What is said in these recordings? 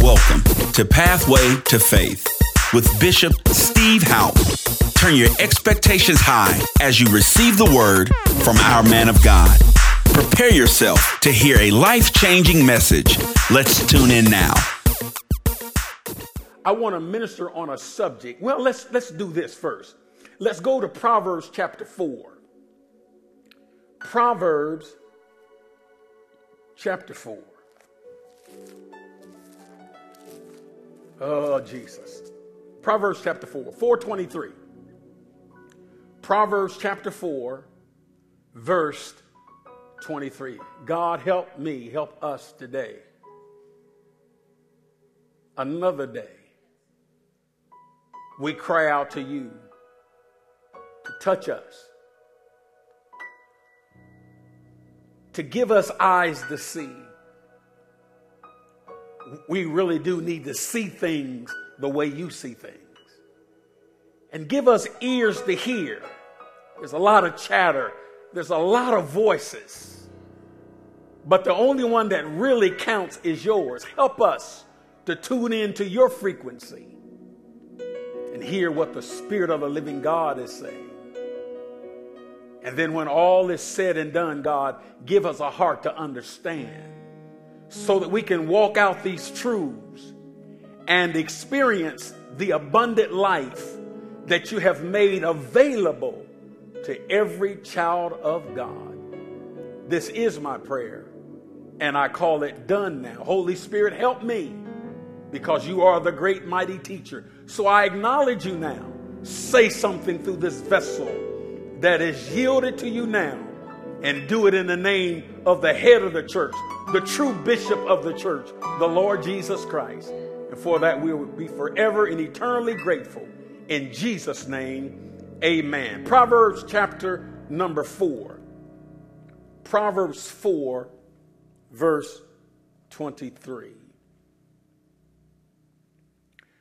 Welcome to Pathway to Faith with Bishop Steve Houpe. Turn your expectations high as you receive the word from our man of God. Prepare yourself to hear a life changing message. Let's tune in now. I want to minister on a subject. Well, let's let's do this first. Let's go to Proverbs chapter 4. Proverbs chapter 4. Oh, Jesus. Proverbs chapter 4, 423. Proverbs chapter 4, verse 23. God help me, help us today. Another day. We cry out to you to touch us, to give us eyes to see. We really do need to see things the way you see things. And give us ears to hear. There's a lot of chatter, there's a lot of voices. But the only one that really counts is yours. Help us to tune in to your frequency and hear what the Spirit of the living God is saying. And then, when all is said and done, God, give us a heart to understand so that we can walk out these truths and experience the abundant life that you have made available to every child of God. This is my prayer, and I call it done now. Holy Spirit, help me because you are the great mighty teacher. So I acknowledge you now. Say something through this vessel that is yielded to you now, and do it in the name of the head of the church, the true bishop of the church, the Lord Jesus Christ. And for that, we will be forever and eternally grateful. In Jesus' name, amen. Proverbs chapter number four. Proverbs 4, verse 23.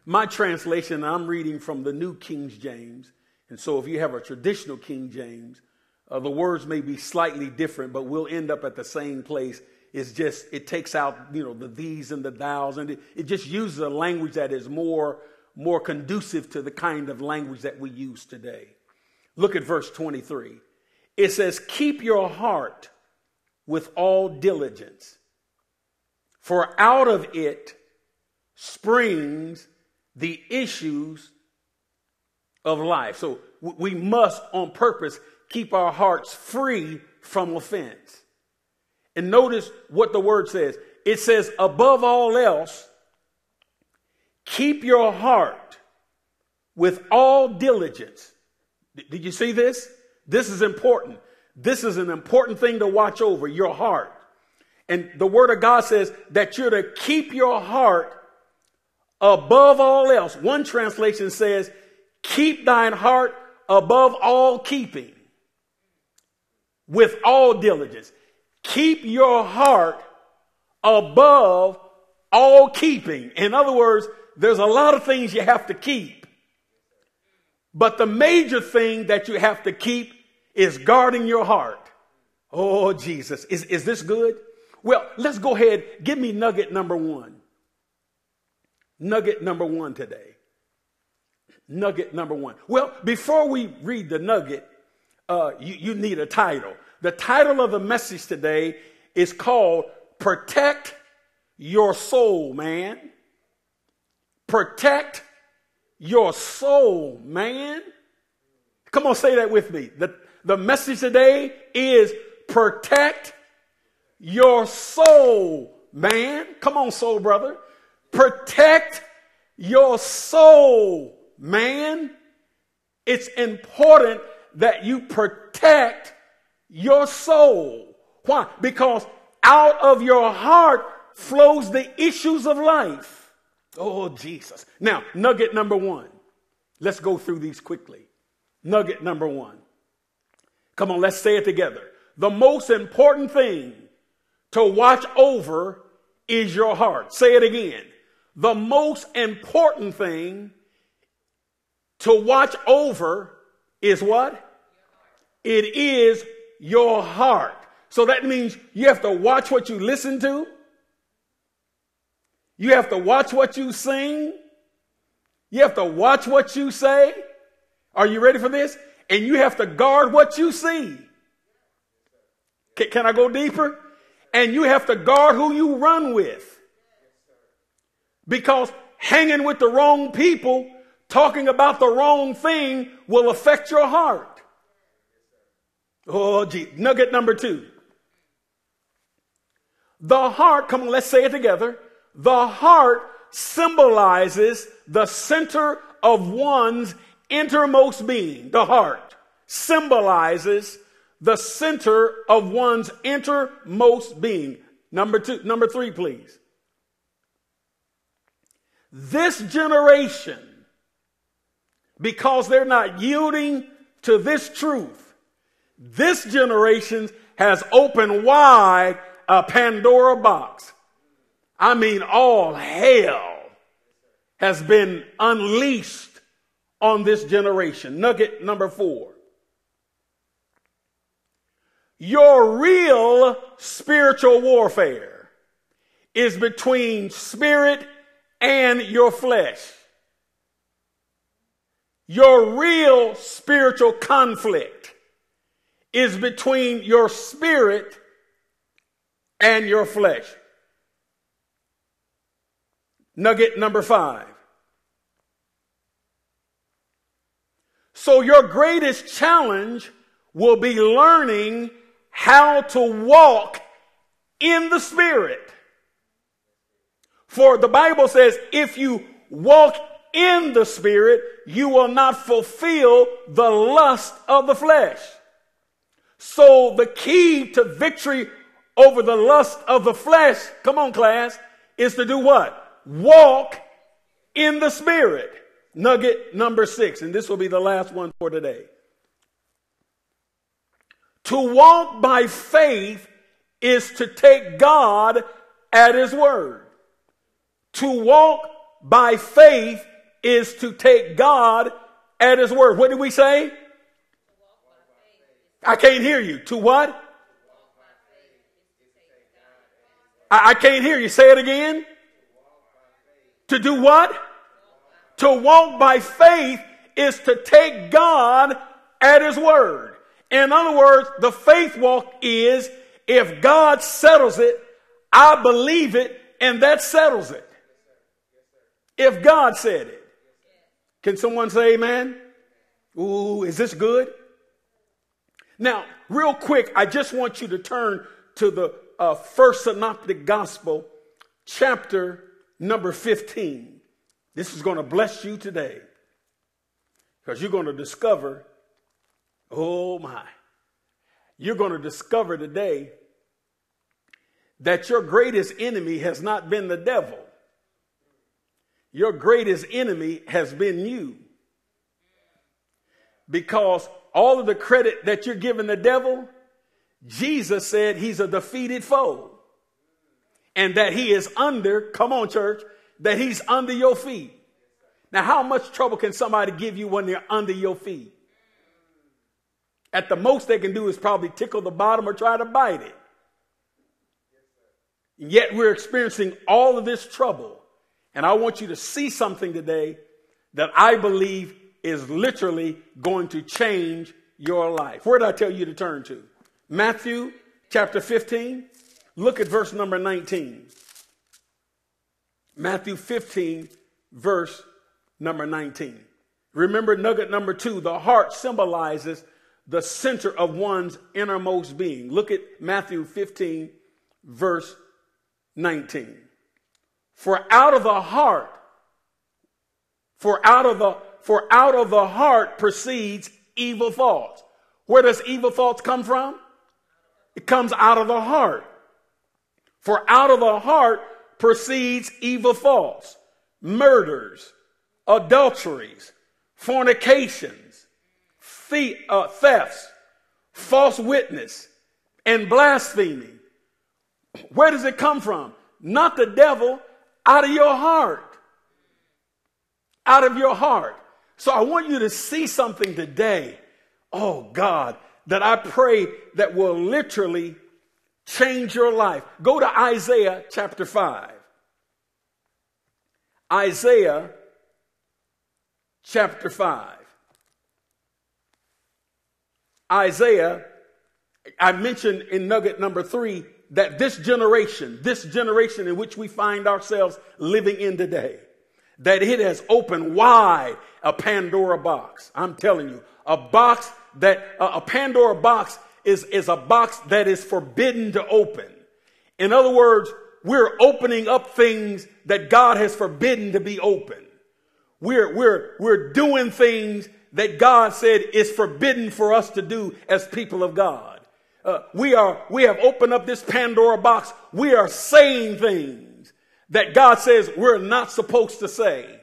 My translation, I'm reading from the New King James. And so if you have a traditional King James, uh, the words may be slightly different, but we'll end up at the same place. It's just, it takes out, you know, the these and the thous, and it, it just uses a language that is more, more conducive to the kind of language that we use today. Look at verse 23. It says, Keep your heart with all diligence, for out of it springs the issues of life. So we must, on purpose, keep our hearts free from offense. And notice what the word says it says, above all else, keep your heart with all diligence. Did you see this? This is important. This is an important thing to watch over your heart. And the word of God says that you're to keep your heart above all else. One translation says, keep thine heart above all keeping with all diligence. Keep your heart above all keeping. In other words, there's a lot of things you have to keep. But the major thing that you have to keep is guarding your heart. Oh, Jesus. Is, is this good? Well, let's go ahead. Give me nugget number one. Nugget number one today. Nugget number one. Well, before we read the nugget, uh, you, you need a title. The title of the message today is called Protect Your Soul, man. Protect your soul, man. Come on, say that with me. The, the message today is protect your soul, man. Come on, soul brother. Protect your soul, man. It's important that you protect your soul. Why? Because out of your heart flows the issues of life. Oh, Jesus. Now, nugget number one. Let's go through these quickly. Nugget number one. Come on, let's say it together. The most important thing to watch over is your heart. Say it again. The most important thing to watch over is what? It is your heart. So that means you have to watch what you listen to. You have to watch what you sing. You have to watch what you say. Are you ready for this? And you have to guard what you see. Can, can I go deeper? And you have to guard who you run with. Because hanging with the wrong people, talking about the wrong thing will affect your heart. Oh, gee. Nugget number two. The heart, come on, let's say it together. The heart symbolizes the center of one's innermost being. The heart symbolizes the center of one's innermost being. Number two, number three, please. This generation, because they're not yielding to this truth, this generation has opened wide a Pandora box. I mean, all hell has been unleashed on this generation. Nugget number four. Your real spiritual warfare is between spirit and your flesh. Your real spiritual conflict is between your spirit and your flesh. Nugget number five. So, your greatest challenge will be learning how to walk in the Spirit. For the Bible says, if you walk in the Spirit, you will not fulfill the lust of the flesh. So, the key to victory over the lust of the flesh, come on, class, is to do what? Walk in the Spirit. Nugget number six, and this will be the last one for today. To walk by faith is to take God at His word. To walk by faith is to take God at His word. What did we say? I can't hear you. To what? I, I can't hear you. Say it again. To do what? To walk by faith is to take God at His word. In other words, the faith walk is if God settles it, I believe it, and that settles it. If God said it. Can someone say amen? Ooh, is this good? Now, real quick, I just want you to turn to the uh, first synoptic gospel, chapter number 15. This is going to bless you today because you're going to discover, oh my, you're going to discover today that your greatest enemy has not been the devil. Your greatest enemy has been you. Because all of the credit that you're giving the devil, Jesus said he's a defeated foe. And that he is under, come on, church, that he's under your feet. Now, how much trouble can somebody give you when they're under your feet? At the most they can do is probably tickle the bottom or try to bite it. Yet we're experiencing all of this trouble. And I want you to see something today that I believe is literally going to change your life. Where did I tell you to turn to? Matthew chapter 15. Look at verse number 19. Matthew 15, verse number 19. Remember, nugget number two the heart symbolizes the center of one's innermost being. Look at Matthew 15, verse 19. For out of the heart, for out of the, for out of the heart proceeds evil thoughts. Where does evil thoughts come from? It comes out of the heart. For out of the heart proceeds evil thoughts, murders, adulteries, fornications, uh, thefts, false witness, and blasphemy. Where does it come from? Not the devil, out of your heart. Out of your heart. So I want you to see something today. Oh God, that I pray that will literally change your life. Go to Isaiah chapter 5. Isaiah chapter 5. Isaiah, I mentioned in nugget number three that this generation, this generation in which we find ourselves living in today, that it has opened wide a Pandora box. I'm telling you, a box that, a Pandora box is, is a box that is forbidden to open. In other words, we're opening up things that God has forbidden to be open. We're, we're, we're doing things that God said is forbidden for us to do as people of God. Uh, we are, we have opened up this Pandora box. We are saying things that God says we're not supposed to say.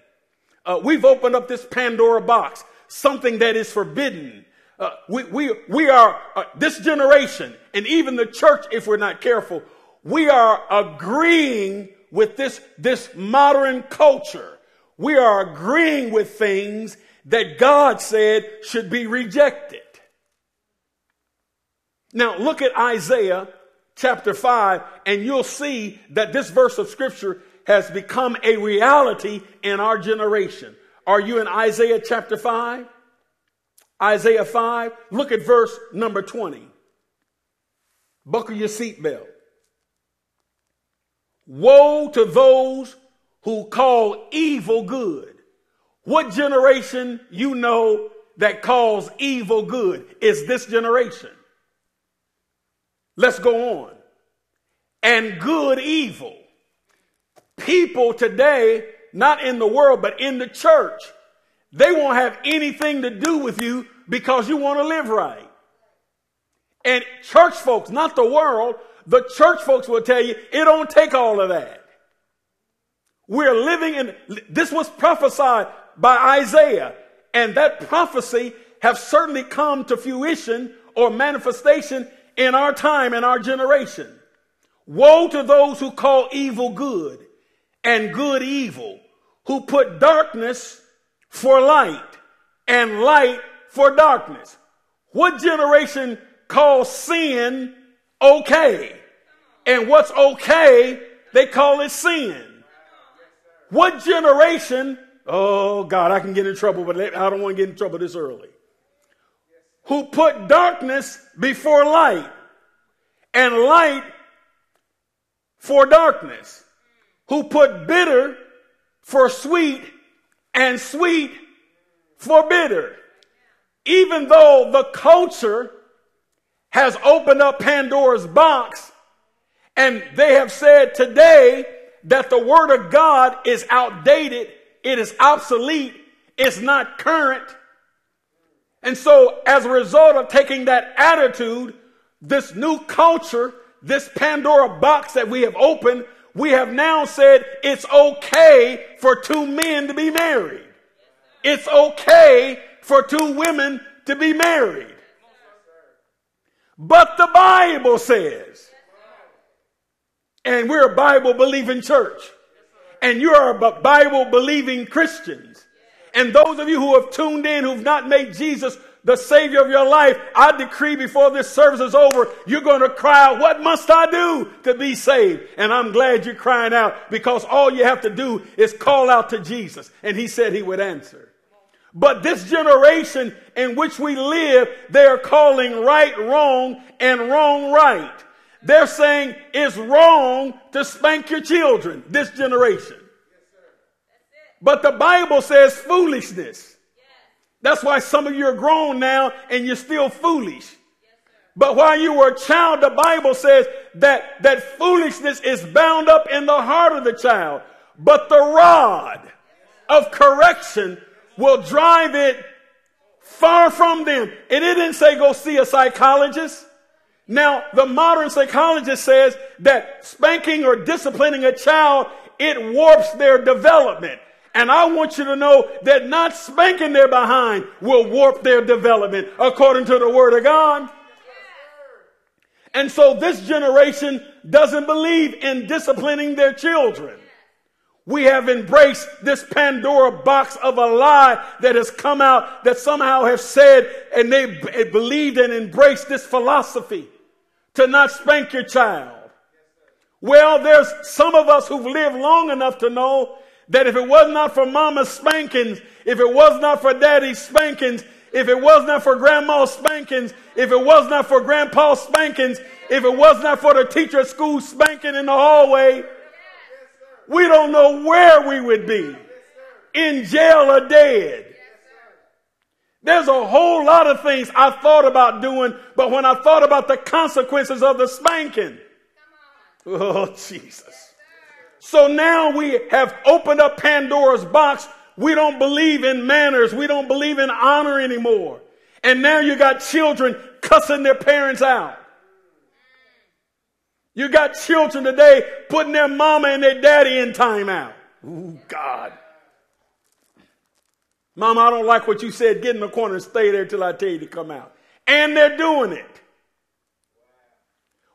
Uh, we've opened up this Pandora box, something that is forbidden. Uh, we, we, we are, uh, this generation, and even the church, if we're not careful, we are agreeing with this, this modern culture. We are agreeing with things that God said should be rejected. Now look at Isaiah chapter 5 and you'll see that this verse of scripture has become a reality in our generation. Are you in Isaiah chapter 5? Isaiah 5, look at verse number 20. Buckle your seatbelt. Woe to those who call evil good. What generation you know that calls evil good is this generation. Let's go on. And good evil. People today, not in the world, but in the church, they won't have anything to do with you because you want to live right. And church folks, not the world, the church folks will tell you it don't take all of that. We're living in, this was prophesied by Isaiah, and that prophecy have certainly come to fruition or manifestation in our time and our generation. Woe to those who call evil good and good evil, who put darkness for light and light for darkness. What generation calls sin okay? And what's okay, they call it sin. What generation, oh God, I can get in trouble, but I don't want to get in trouble this early. Who put darkness before light and light for darkness. Who put bitter for sweet and sweet for bitter. Even though the culture has opened up Pandora's box and they have said today that the word of God is outdated, it is obsolete, it's not current. And so as a result of taking that attitude, this new culture, this Pandora box that we have opened, we have now said it's okay for two men to be married. It's okay for two women to be married. But the Bible says, and we're a Bible believing church, and you're a Bible believing Christians. And those of you who have tuned in, who've not made Jesus the Savior of your life, I decree before this service is over, you're going to cry out, What must I do to be saved? And I'm glad you're crying out because all you have to do is call out to Jesus. And He said He would answer. But this generation in which we live, they are calling right wrong and wrong right. They're saying it's wrong to spank your children, this generation. But the Bible says foolishness. That's why some of you are grown now and you're still foolish. But while you were a child, the Bible says that, that foolishness is bound up in the heart of the child. But the rod of correction will drive it far from them. And it didn't say go see a psychologist. Now, the modern psychologist says that spanking or disciplining a child, it warps their development. And I want you to know that not spanking their behind will warp their development according to the word of God. And so this generation doesn't believe in disciplining their children. We have embraced this Pandora box of a lie that has come out that somehow have said and they believed and embraced this philosophy to not spank your child. Well, there's some of us who've lived long enough to know that if it was not for mama's spankings, if it was not for daddy's spankings, if it was not for grandma's spankings, if it was not for grandpa's spankings, if it was not for the teacher at school spanking in the hallway, we don't know where we would be. In jail or dead. There's a whole lot of things I thought about doing, but when I thought about the consequences of the spanking, oh, Jesus. So now we have opened up Pandora's box. We don't believe in manners. We don't believe in honor anymore. And now you got children cussing their parents out. You got children today putting their mama and their daddy in timeout. Ooh, God. Mama, I don't like what you said. Get in the corner and stay there till I tell you to come out. And they're doing it.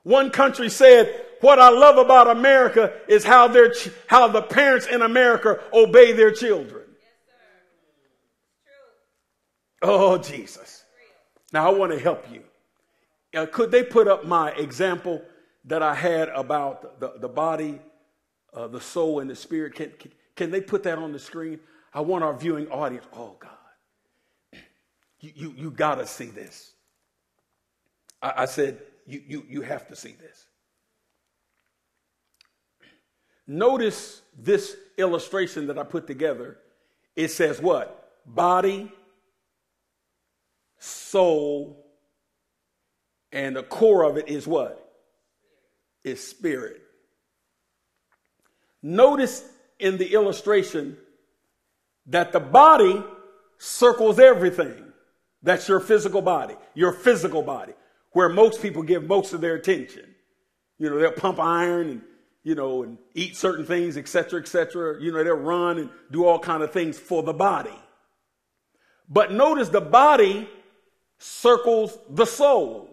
One country said, what I love about America is how their, how the parents in America obey their children. Oh, Jesus. Now I want to help you. Uh, could they put up my example that I had about the, the body, uh, the soul, and the spirit? Can, can, can they put that on the screen? I want our viewing audience. Oh, God. You, you, you got to see this. I, I said, you, you, you have to see this. Notice this illustration that I put together. It says what? Body, soul, and the core of it is what? Is spirit. Notice in the illustration that the body circles everything. That's your physical body, your physical body, where most people give most of their attention. You know, they'll pump iron and, you know, and eat certain things, etc., etc. You know, they'll run and do all kind of things for the body. But notice the body circles the soul.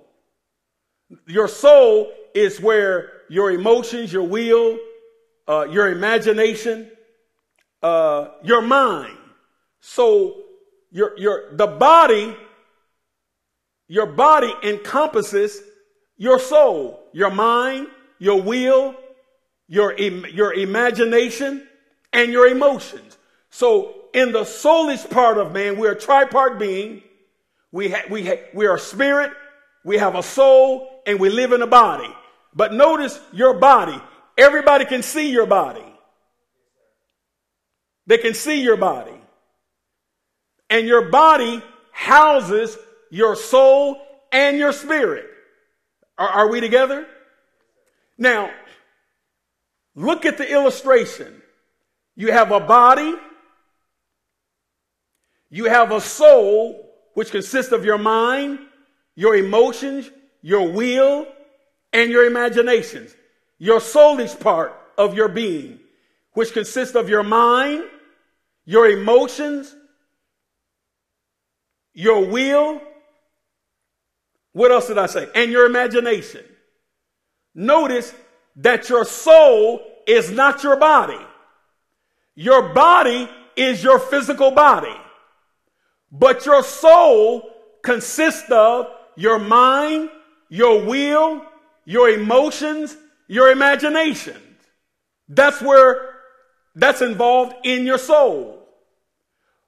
Your soul is where your emotions, your will, uh, your imagination, uh, your mind. So your, your, the body, your body encompasses your soul, your mind, your will, your, your imagination, and your emotions. So in the soulish part of man, we're a tripart being. We, ha- we, ha- we are spirit, we have a soul, and we live in a body. But notice your body. Everybody can see your body. They can see your body. And your body houses your soul and your spirit. Are, are we together? Now, look at the illustration. You have a body, you have a soul, which consists of your mind, your emotions, your will, and your imaginations. Your soulish part of your being, which consists of your mind, your emotions, your will. What else did I say? And your imagination. Notice that your soul is not your body. Your body is your physical body. But your soul consists of your mind, your will, your emotions, your imagination. That's where that's involved in your soul.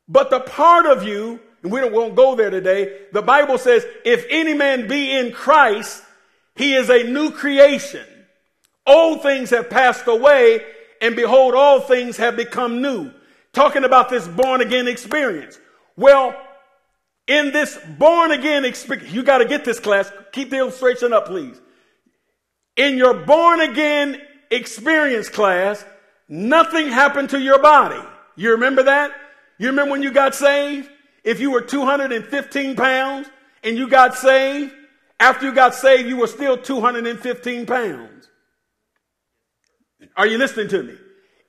But the part of you, and we don't, won't go there today, the Bible says, if any man be in Christ, he is a new creation. Old things have passed away, and behold, all things have become new. Talking about this born again experience. Well, in this born again experience, you got to get this class. Keep the illustration up, please. In your born again experience class, nothing happened to your body. You remember that? You remember when you got saved? If you were 215 pounds and you got saved, after you got saved, you were still 215 pounds. Are you listening to me?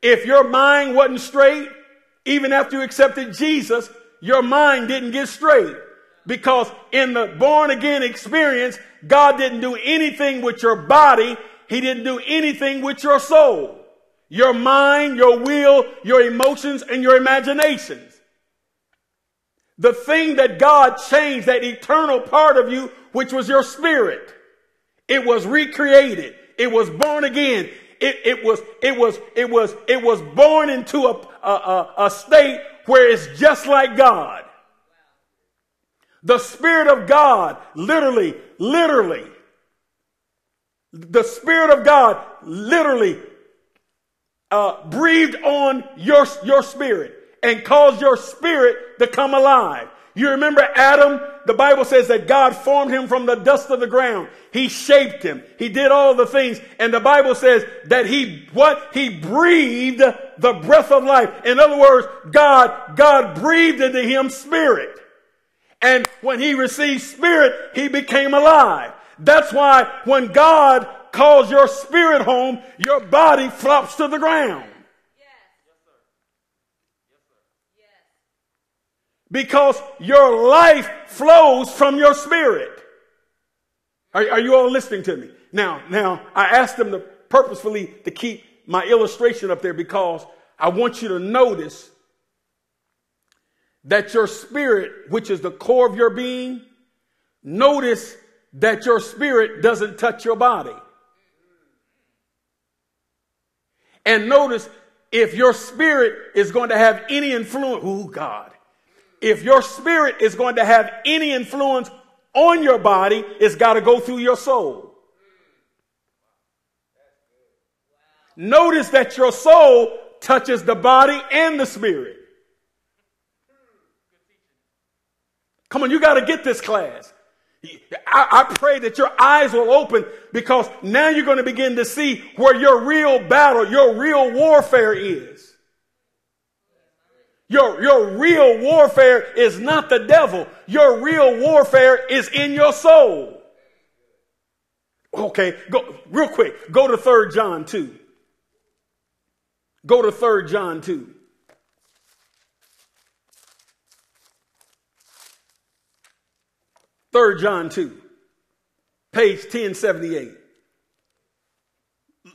If your mind wasn't straight, even after you accepted Jesus, your mind didn't get straight. Because in the born again experience, God didn't do anything with your body. He didn't do anything with your soul your mind, your will, your emotions, and your imaginations. The thing that God changed, that eternal part of you, which was your spirit, it was recreated. It was born again. It, it was, it was, it was, it was born into a, a, a, state where it's just like God. The Spirit of God, literally, literally, the Spirit of God literally uh, breathed on your, your spirit and caused your spirit to come alive. You remember Adam? The Bible says that God formed him from the dust of the ground. He shaped him. He did all the things. And the Bible says that he, what? He breathed the breath of life. In other words, God, God breathed into him spirit. And when he received spirit, he became alive. That's why when God calls your spirit home, your body flops to the ground. Because your life flows from your spirit. Are, are, you all listening to me? Now, now, I asked them to purposefully to keep my illustration up there because I want you to notice that your spirit, which is the core of your being, notice that your spirit doesn't touch your body. And notice if your spirit is going to have any influence, oh God, if your spirit is going to have any influence on your body, it's got to go through your soul. Notice that your soul touches the body and the spirit. Come on, you got to get this class. I, I, pray that your eyes will open because now you're going to begin to see where your real battle, your real warfare is. Your, your real warfare is not the devil. Your real warfare is in your soul. Okay, go real quick. Go to 3 John 2. Go to 3 John 2. Third John 2, page 1078.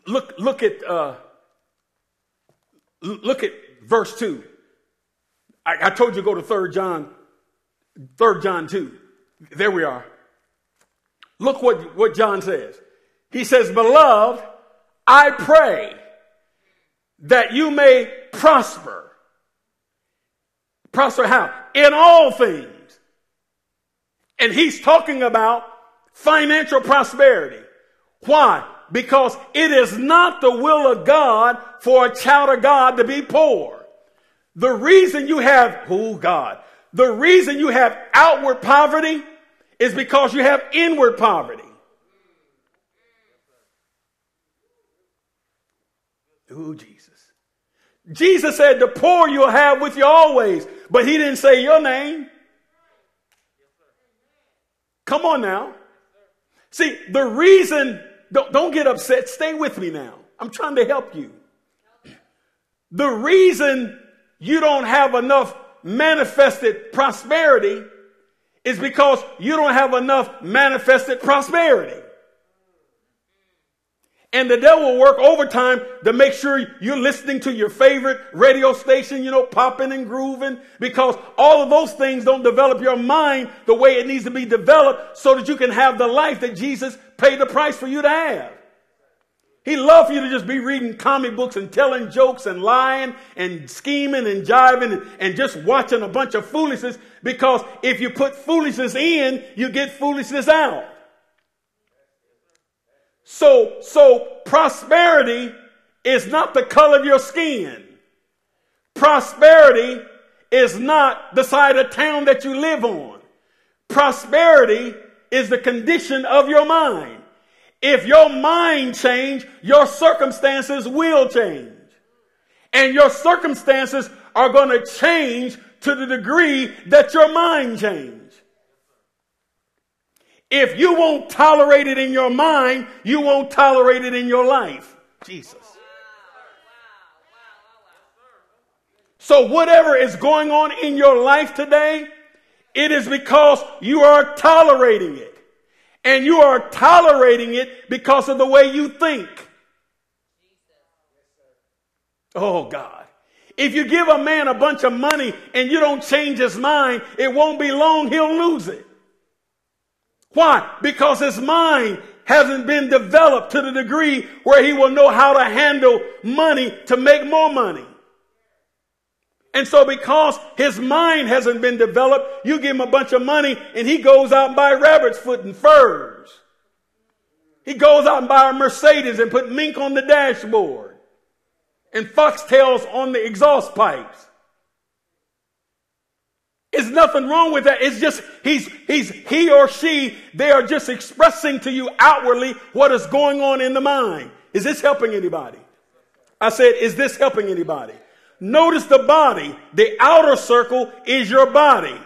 Look, look at uh, look at verse 2. I, I told you go to Third John, Third John 2. There we are. Look what, what John says. He says, Beloved, I pray that you may prosper. Prosper how? In all things and he's talking about financial prosperity. Why? Because it is not the will of God for a child of God to be poor. The reason you have, oh God, the reason you have outward poverty is because you have inward poverty. Ooh, Jesus. Jesus said, the poor you'll have with you always, but he didn't say your name. Come on now. See, the reason, don't, don't get upset. Stay with me now. I'm trying to help you. The reason you don't have enough manifested prosperity is because you don't have enough manifested prosperity. And the devil will work overtime to make sure you're listening to your favorite radio station, you know, popping and grooving, because all of those things don't develop your mind the way it needs to be developed so that you can have the life that Jesus paid the price for you to have. He loved for you to just be reading comic books and telling jokes and lying and scheming and jiving and, and just watching a bunch of foolishness because if you put foolishness in, you get foolishness out. So, so prosperity is not the color of your skin. Prosperity is not the side of town that you live on. Prosperity is the condition of your mind. If your mind change, your circumstances will change. And your circumstances are going to change to the degree that your mind change. If you won't tolerate it in your mind, you won't tolerate it in your life. Jesus. So, whatever is going on in your life today, it is because you are tolerating it. And you are tolerating it because of the way you think. Oh, God. If you give a man a bunch of money and you don't change his mind, it won't be long he'll lose it. Why? Because his mind hasn't been developed to the degree where he will know how to handle money to make more money. And so because his mind hasn't been developed, you give him a bunch of money and he goes out and buy rabbit's foot and furs. He goes out and buy a Mercedes and put mink on the dashboard and foxtails on the exhaust pipes. There's nothing wrong with that. It's just he's he's he or she, they are just expressing to you outwardly what is going on in the mind. Is this helping anybody? I said, is this helping anybody? Notice the body. The outer circle is your body.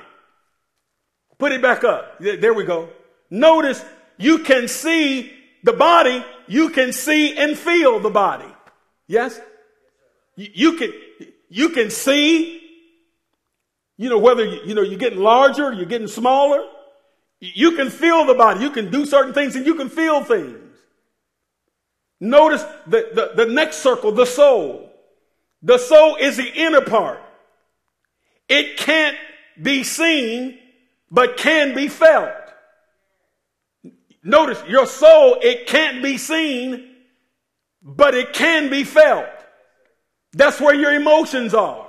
Put it back up. There we go. Notice you can see the body, you can see and feel the body. Yes? You can, you can see, you know, whether, you know, you're getting larger, you're getting smaller. You can feel the body. You can do certain things and you can feel things. Notice the, the, the next circle, the soul. The soul is the inner part. It can't be seen, but can be felt. Notice your soul, it can't be seen, but it can be felt. That's where your emotions are.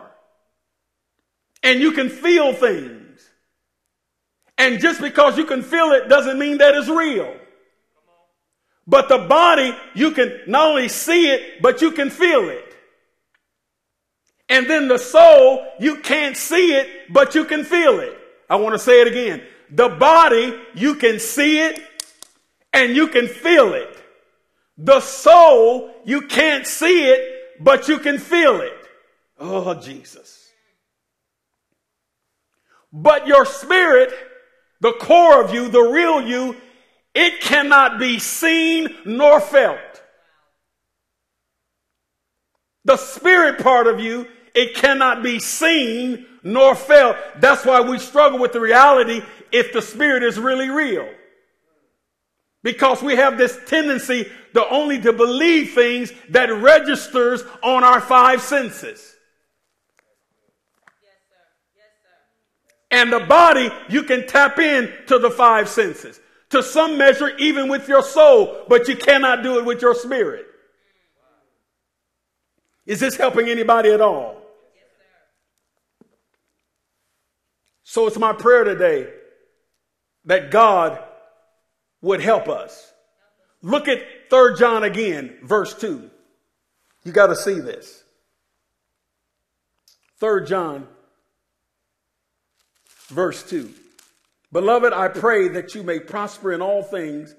And you can feel things. And just because you can feel it doesn't mean that it's real. But the body, you can not only see it, but you can feel it. And then the soul, you can't see it, but you can feel it. I want to say it again. The body, you can see it and you can feel it. The soul, you can't see it, but you can feel it. Oh, Jesus. But your spirit, the core of you, the real you, it cannot be seen nor felt. The spirit part of you it cannot be seen nor felt. That's why we struggle with the reality if the spirit is really real. Because we have this tendency to only to believe things that registers on our five senses. And the body, you can tap in to the five senses. To some measure, even with your soul, but you cannot do it with your spirit. Is this helping anybody at all? So it's my prayer today that God would help us. Look at 3 John again, verse 2. You got to see this. 3 John, verse 2. Beloved, I pray that you may prosper in all things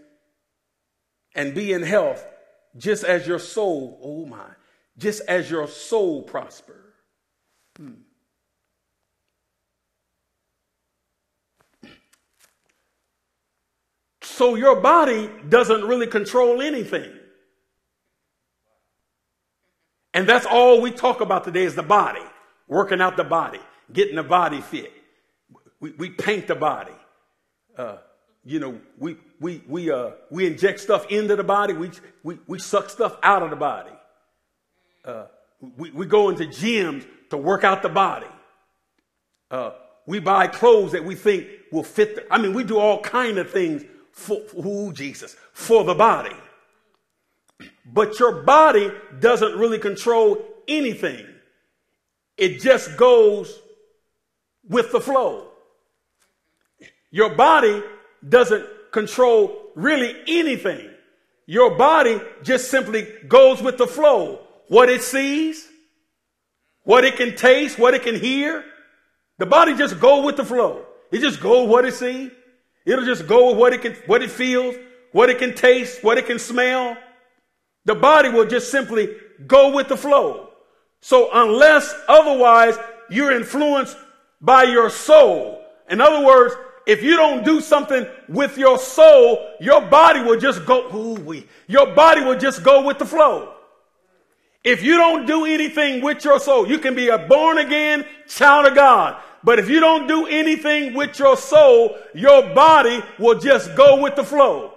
and be in health, just as your soul, oh my, just as your soul prosper. Hmm. So your body doesn't really control anything. And that's all we talk about today is the body, working out the body, getting the body fit. We, we paint the body. Uh, you know, we, we, we, uh, we inject stuff into the body. We, we, we suck stuff out of the body. Uh, we, we go into gyms to work out the body. Uh, we buy clothes that we think will fit. The, I mean, we do all kind of things for who Jesus for the body. But your body doesn't really control anything. It just goes with the flow. Your body doesn't control really anything. Your body just simply goes with the flow. What it sees, what it can taste, what it can hear. The body just go with the flow. It just goes what it sees. It'll just go with what it can, what it feels, what it can taste, what it can smell. The body will just simply go with the flow. So unless otherwise you're influenced by your soul. In other words, if you don't do something with your soul, your body will just go, ooh, your body will just go with the flow. If you don't do anything with your soul, you can be a born again child of God. But if you don't do anything with your soul, your body will just go with the flow.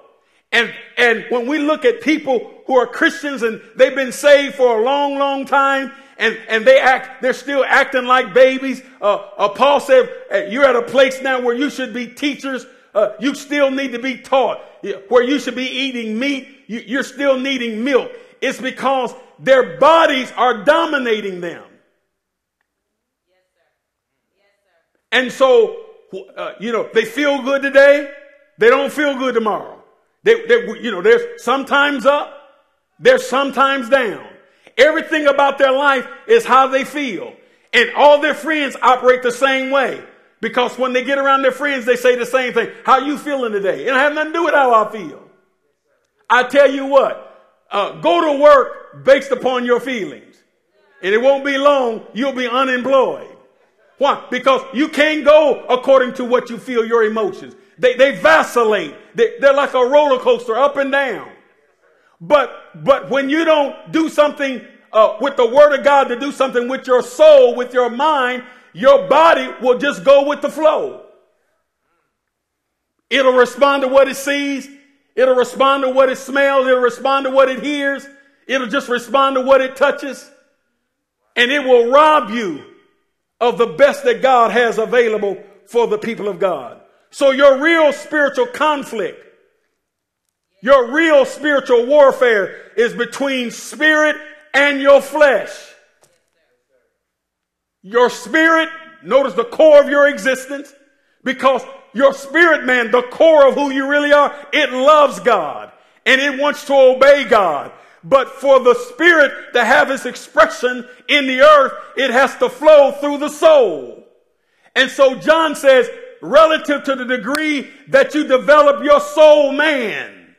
And, and when we look at people who are Christians and they've been saved for a long, long time and, and they act, they're still acting like babies. Uh, uh, Paul said, you're at a place now where you should be teachers uh, you still need to be taught. Where you should be eating meat, you, you're still needing milk. It's because their bodies are dominating them. And so, uh, you know, they feel good today. They don't feel good tomorrow. They, they, you know, they're sometimes up. They're sometimes down. Everything about their life is how they feel. And all their friends operate the same way. Because when they get around their friends, they say the same thing. How you feeling today? It have nothing to do with how I feel. I tell you what, uh, go to work based upon your feelings. And it won't be long, you'll be unemployed. Why? Because you can't go according to what you feel, your emotions. They, they vacillate. They, they're like a roller coaster up and down. But, but when you don't do something uh, with the word of God to do something with your soul, with your mind, your body will just go with the flow. It'll respond to what it sees. It'll respond to what it smells. It'll respond to what it hears. It'll just respond to what it touches. And it will rob you of the best that God has available for the people of God. So your real spiritual conflict, your real spiritual warfare is between spirit and your flesh. Your spirit, notice the core of your existence, because your spirit man, the core of who you really are, it loves God and it wants to obey God. But for the spirit to have its expression in the earth, it has to flow through the soul. And so John says, relative to the degree that you develop your soul man,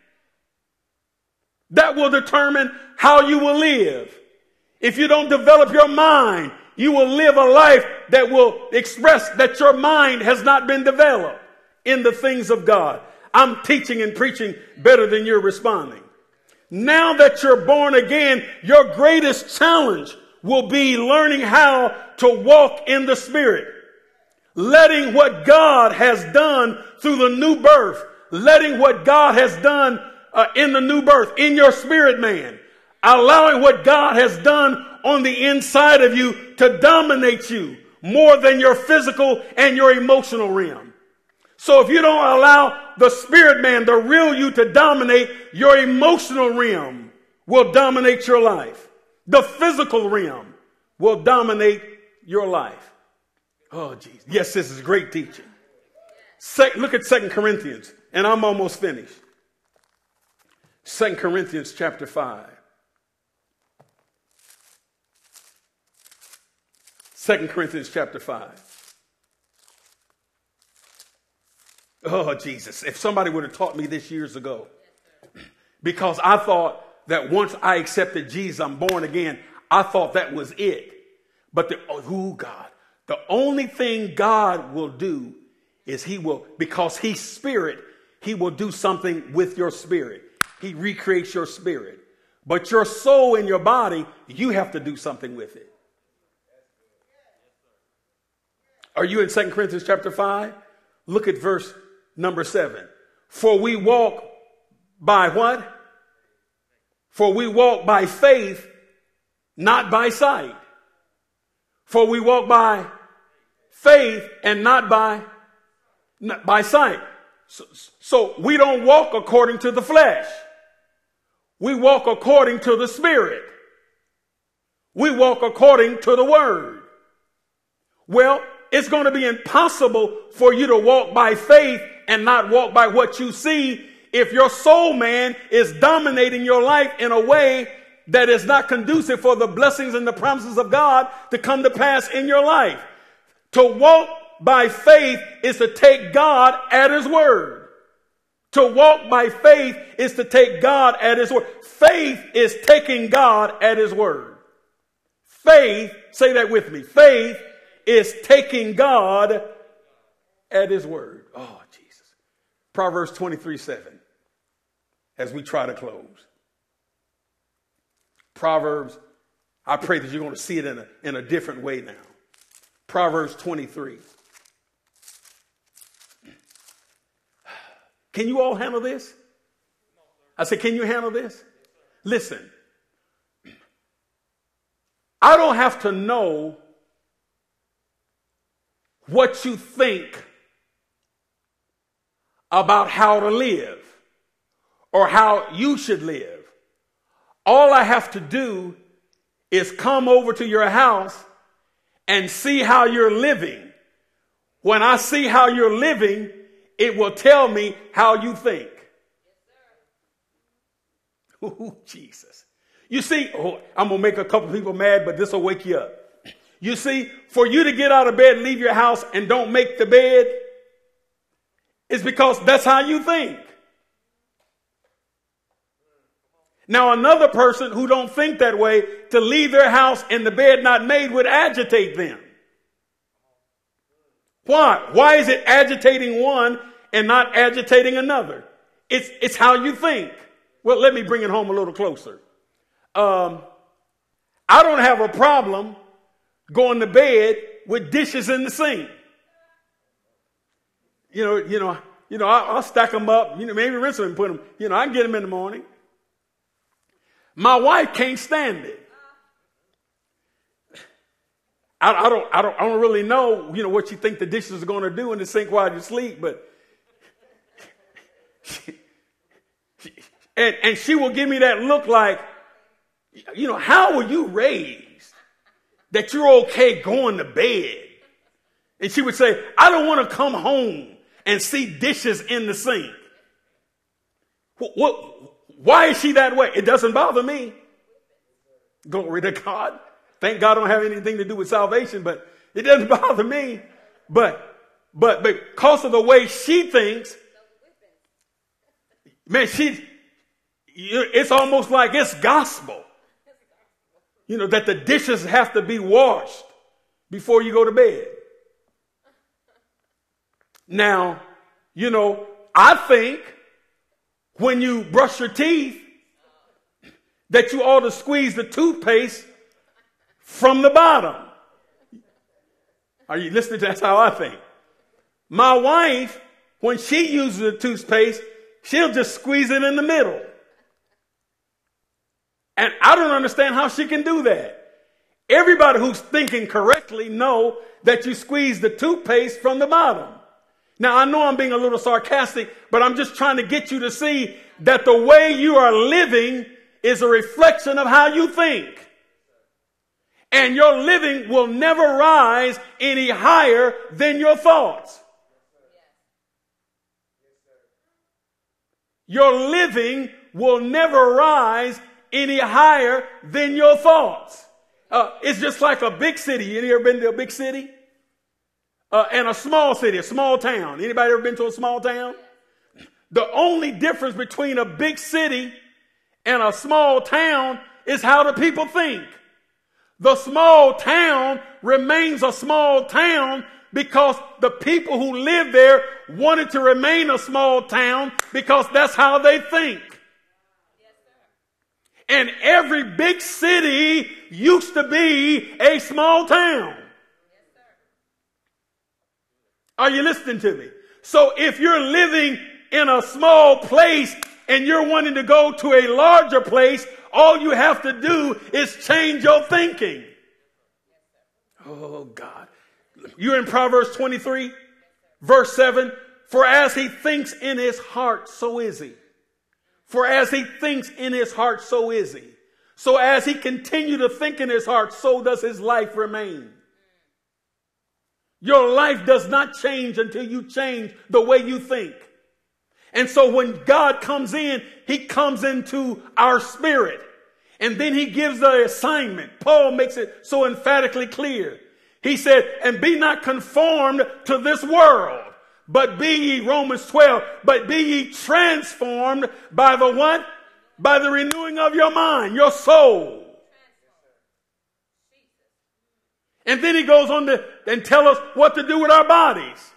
that will determine how you will live. If you don't develop your mind, you will live a life that will express that your mind has not been developed in the things of God. I'm teaching and preaching better than you're responding. Now that you're born again, your greatest challenge will be learning how to walk in the Spirit. Letting what God has done through the new birth, letting what God has done uh, in the new birth, in your spirit man, allowing what God has done on the inside of you to dominate you more than your physical and your emotional realm. So if you don't allow the spirit man, the real you to dominate, your emotional realm will dominate your life. The physical realm will dominate your life. Oh, Jesus. Yes, this is great teaching. look at Second Corinthians, and I'm almost finished. Second Corinthians chapter 5. 2 Corinthians chapter 5. Oh, Jesus. If somebody would have taught me this years ago, because I thought that once I accepted Jesus, I'm born again, I thought that was it. But the, oh, God, the only thing God will do is He will, because He's spirit, He will do something with your spirit. He recreates your spirit. But your soul and your body, you have to do something with it. Are you in 2 Corinthians chapter 5? Look at verse number 7. For we walk by what? For we walk by faith, not by sight. For we walk by faith and not by, not by sight. So, so we don't walk according to the flesh. We walk according to the Spirit. We walk according to the Word. Well, it's going to be impossible for you to walk by faith and not walk by what you see if your soul man is dominating your life in a way that is not conducive for the blessings and the promises of God to come to pass in your life. To walk by faith is to take God at His word. To walk by faith is to take God at His word. Faith is taking God at His word. Faith, say that with me. Faith is taking God at His word. Oh. Proverbs 23 7, as we try to close. Proverbs, I pray that you're going to see it in a, in a different way now. Proverbs 23. Can you all handle this? I said, Can you handle this? Listen, I don't have to know what you think about how to live or how you should live. All I have to do is come over to your house and see how you're living. When I see how you're living, it will tell me how you think. Ooh, Jesus. You see, oh, I'm going to make a couple people mad, but this will wake you up. You see, for you to get out of bed, leave your house, and don't make the bed, is because that's how you think. Now, another person who don't think that way, to leave their house and the bed not made would agitate them. Why? Why is it agitating one and not agitating another? It's, it's how you think. Well, let me bring it home a little closer. Um, I don't have a problem going to bed with dishes in the sink. You know, you know, you know, I'll, stack them up. You know, maybe rinse them and put them. You know, I can get them in the morning. My wife can't stand it. I, I, don't, I don't, I don't really know, you know, what you think the dishes are going to do in the sink while you sleep, but, and, and she will give me that look like, you know, how were you raised that you're okay going to bed? And she would say, I don't want to come home and see dishes in the sink. What, why is she that way? It doesn't bother me. Glory to God. Thank God I don't have anything to do with salvation, but it doesn't bother me. But, but because of the way she thinks, man, she, it's almost like it's gospel. You know, that the dishes have to be washed before you go to bed. Now, you know, I think when you brush your teeth that you ought to squeeze the toothpaste from the bottom. Are you listening to that's how I think? My wife, when she uses the toothpaste, she'll just squeeze it in the middle. And I don't understand how she can do that. Everybody who's thinking correctly know that you squeeze the toothpaste from the bottom. Now, I know I'm being a little sarcastic, but I'm just trying to get you to see that the way you are living is a reflection of how you think. And your living will never rise any higher than your thoughts. Your living will never rise any higher than your thoughts. Uh, it's just like a big city. You ever been to a big city? Uh, and a small city, a small town. Anybody ever been to a small town? The only difference between a big city and a small town is how the people think. The small town remains a small town because the people who live there wanted to remain a small town because that's how they think. And every big city used to be a small town. Are you listening to me? So if you're living in a small place and you're wanting to go to a larger place, all you have to do is change your thinking. Oh God. You're in Proverbs 23, verse 7. For as he thinks in his heart, so is he. For as he thinks in his heart, so is he. So as he continue to think in his heart, so does his life remain. Your life does not change until you change the way you think. And so when God comes in, he comes into our spirit. And then he gives the assignment. Paul makes it so emphatically clear. He said, and be not conformed to this world, but be ye, Romans 12, but be ye transformed by the what? By the renewing of your mind, your soul. And then he goes on to and tell us what to do with our bodies.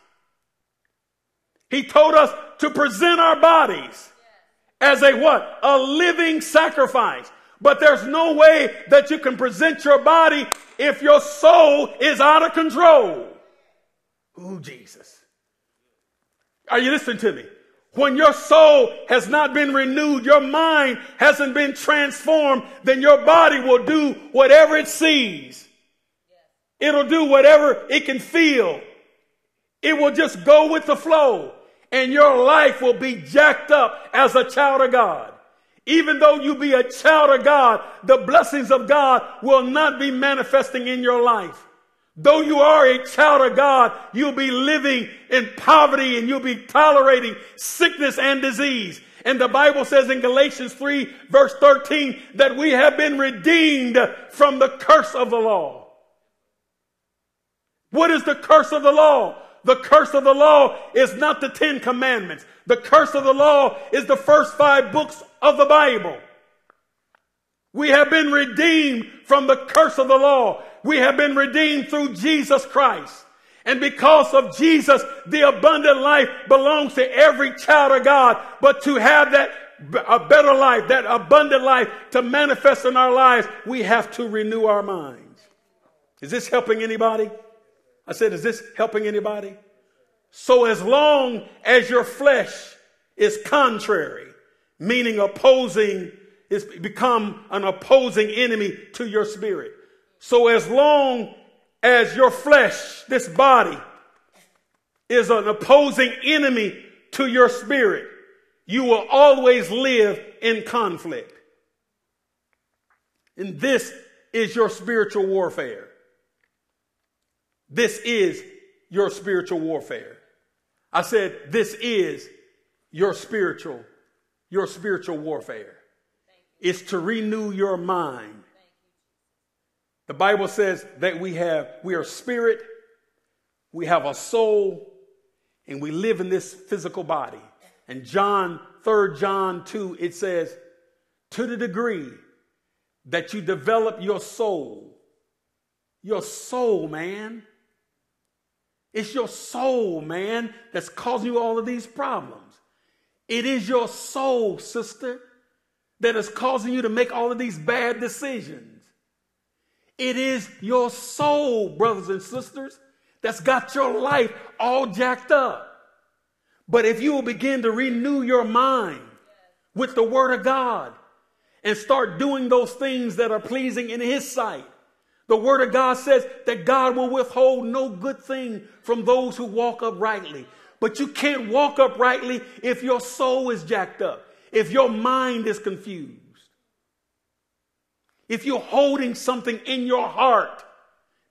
He told us to present our bodies as a what? A living sacrifice. But there's no way that you can present your body if your soul is out of control. Ooh, Jesus. Are you listening to me? When your soul has not been renewed, your mind hasn't been transformed, then your body will do whatever it sees. It'll do whatever it can feel. It will just go with the flow. and your life will be jacked up as a child of God. Even though you be a child of God, the blessings of God will not be manifesting in your life. Though you are a child of God, you'll be living in poverty and you'll be tolerating sickness and disease. And the Bible says in Galatians 3 verse 13 that we have been redeemed from the curse of the law. What is the curse of the law? The curse of the law is not the Ten Commandments. The curse of the law is the first five books of the Bible. We have been redeemed from the curse of the law. We have been redeemed through Jesus Christ. And because of Jesus, the abundant life belongs to every child of God. But to have that a better life, that abundant life to manifest in our lives, we have to renew our minds. Is this helping anybody? I said, is this helping anybody? So as long as your flesh is contrary, meaning opposing, it's become an opposing enemy to your spirit. So as long as your flesh, this body, is an opposing enemy to your spirit, you will always live in conflict. And this is your spiritual warfare. This is your spiritual warfare. I said, this is your spiritual, your spiritual warfare. It's to renew your mind. The Bible says that we have, we are spirit, we have a soul, and we live in this physical body. And John, 3 John 2, it says, to the degree that you develop your soul, your soul, man, it's your soul, man, that's causing you all of these problems. It is your soul, sister, that is causing you to make all of these bad decisions. It is your soul, brothers and sisters, that's got your life all jacked up. But if you will begin to renew your mind with the Word of God and start doing those things that are pleasing in His sight, the word of God says that God will withhold no good thing from those who walk uprightly. But you can't walk uprightly if your soul is jacked up, if your mind is confused, if you're holding something in your heart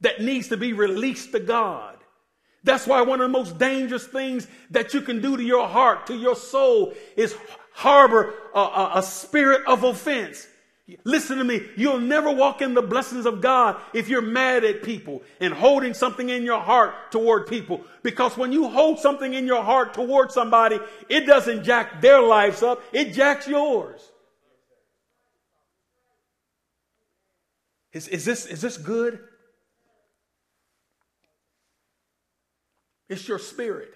that needs to be released to God. That's why one of the most dangerous things that you can do to your heart, to your soul, is harbor a, a, a spirit of offense. Listen to me. You'll never walk in the blessings of God if you're mad at people and holding something in your heart toward people. Because when you hold something in your heart toward somebody, it doesn't jack their lives up, it jacks yours. Is, is, this, is this good? It's your spirit.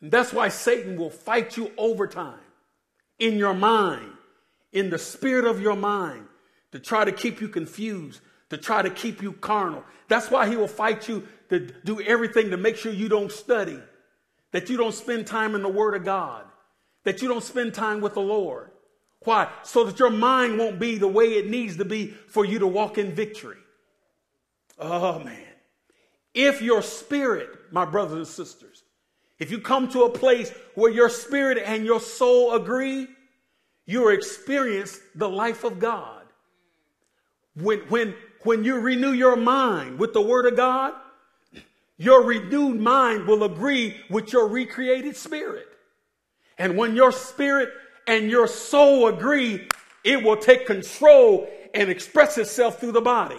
And that's why Satan will fight you overtime in your mind in the spirit of your mind to try to keep you confused, to try to keep you carnal. That's why he will fight you to do everything to make sure you don't study, that you don't spend time in the Word of God, that you don't spend time with the Lord. Why? So that your mind won't be the way it needs to be for you to walk in victory. Oh, man. If your spirit, my brothers and sisters, if you come to a place where your spirit and your soul agree, you experience the life of God. When, when, when you renew your mind with the Word of God, your renewed mind will agree with your recreated spirit. And when your spirit and your soul agree, it will take control and express itself through the body.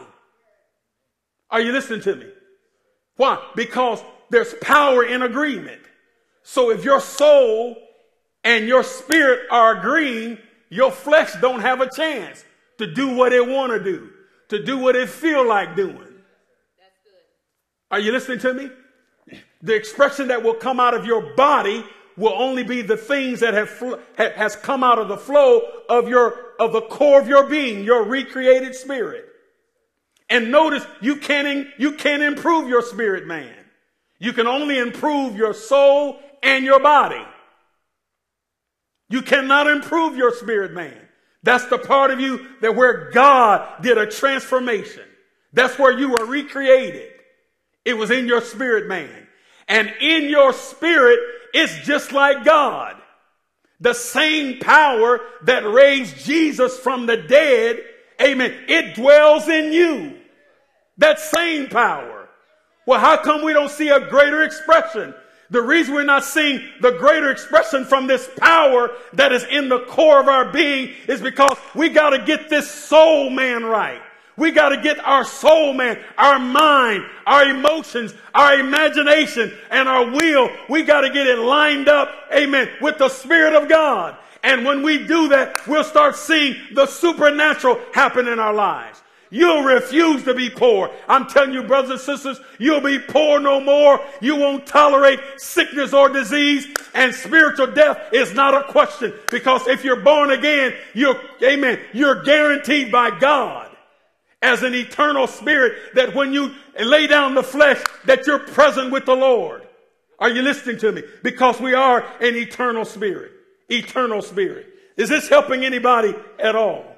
Are you listening to me? Why? Because there's power in agreement. So if your soul and your spirit are agreeing, your flesh don't have a chance to do what it want to do, to do what it feel like doing. Are you listening to me? The expression that will come out of your body will only be the things that have fl- has come out of the flow of your of the core of your being, your recreated spirit. And notice you can't you can't improve your spirit, man. You can only improve your soul and your body. You cannot improve your spirit man. That's the part of you that where God did a transformation. That's where you were recreated. It was in your spirit man. And in your spirit It's just like God. The same power that raised Jesus from the dead, amen, it dwells in you. That same power. Well, how come we don't see a greater expression? The reason we're not seeing the greater expression from this power that is in the core of our being is because we got to get this soul man right. We got to get our soul man, our mind, our emotions, our imagination, and our will. We got to get it lined up, amen, with the Spirit of God. And when we do that, we'll start seeing the supernatural happen in our lives. You'll refuse to be poor. I'm telling you, brothers and sisters, you'll be poor no more. You won't tolerate sickness or disease. And spiritual death is not a question because if you're born again, you're, amen, you're guaranteed by God as an eternal spirit that when you lay down the flesh that you're present with the Lord. Are you listening to me? Because we are an eternal spirit. Eternal spirit. Is this helping anybody at all?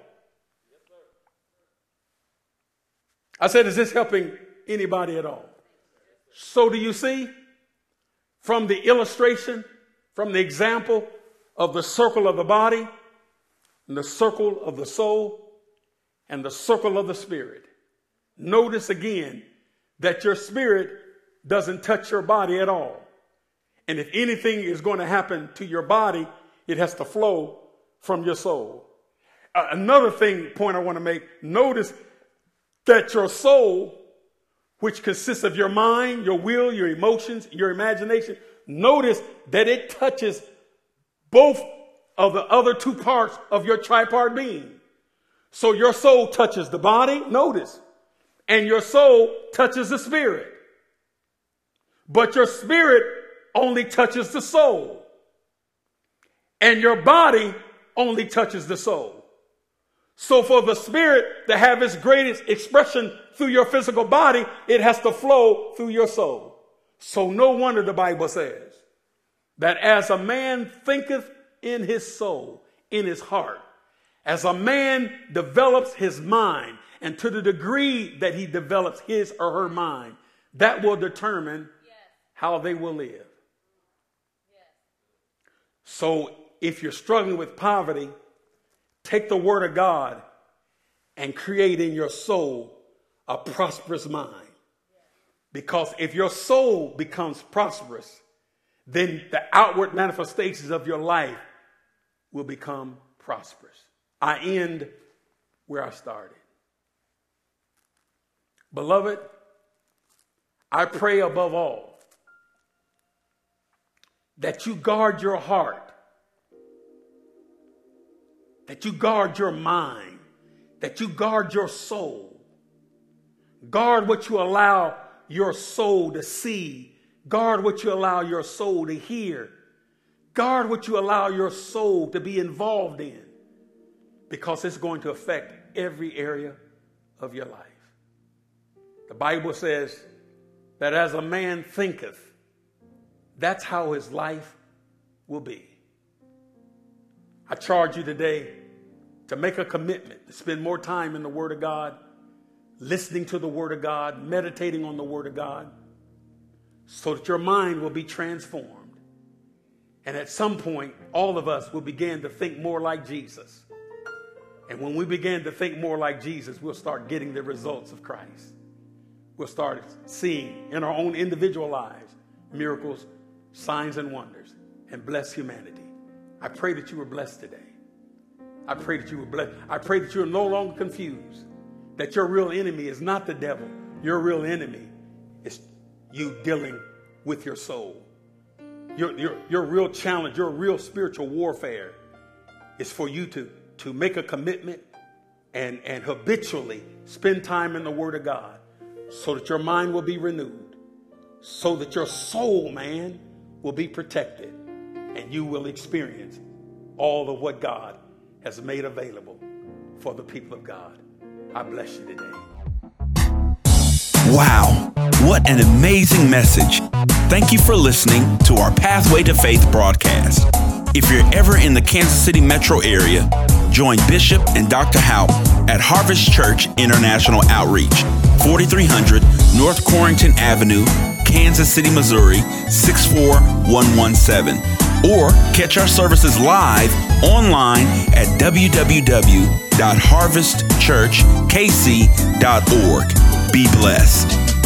I said, is this helping anybody at all? So do you see from the illustration, from the example of the circle of the body and the circle of the soul, and the circle of the spirit. Notice again that your spirit doesn't touch your body at all. And if anything is going to happen to your body, it has to flow from your soul. Uh, another thing, point I want to make, notice that your soul, which consists of your mind, your will, your emotions, your imagination, notice that it touches both of the other two parts of your tripart being. So your soul touches the body, notice, and your soul touches the spirit. But your spirit only touches the soul. And your body only touches the soul. So for the spirit to have its greatest expression through your physical body, it has to flow through your soul. So no wonder the Bible says that as a man thinketh in his soul, in his heart, as a man develops his mind, and to the degree that he develops his or her mind, that will determine how they will live. So if you're struggling with poverty, take the word of God and create in your soul a prosperous mind. Because if your soul becomes prosperous, then the outward manifestations of your life will become prosperous. I end where I started. Beloved, I pray above all that you guard your heart, that you guard your mind, that you guard your soul. Guard what you allow your soul to see. Guard what you allow your soul to hear. Guard what you allow your soul to be involved in because it's going to affect every area of your life. The Bible says that as a man thinketh, that's how his life will be. I charge you today to make a commitment to spend more time in the Word of God, listening to the Word of God, meditating on the Word of God, so that your mind will be transformed. And at some point, all of us will begin to think more like Jesus. And when we begin to think more like Jesus, we'll start getting the results of Christ. We'll start seeing in our own individual lives miracles, signs, and wonders, and bless humanity. I pray that you were blessed today. I pray that you were blessed. I pray that you are no longer confused, that your real enemy is not the devil. Your real enemy is you dealing with your soul. Your, your, your real challenge, your real spiritual warfare is for you to to make a commitment and, and habitually spend time in the Word of God so that your mind will be renewed, so that your soul, man, will be protected, and you will experience all of what God has made available for the people of God. I bless you today. Wow, what an amazing message. Thank you for listening to our Pathway to Faith broadcast. If you're ever in the Kansas City metro area, join Bishop and Dr. Houpe at Harvest Church International Outreach, 4300 North Corrington Avenue, Kansas City, Missouri 64117. Or catch our services live online at www.harvestchurchkc.org. Be blessed.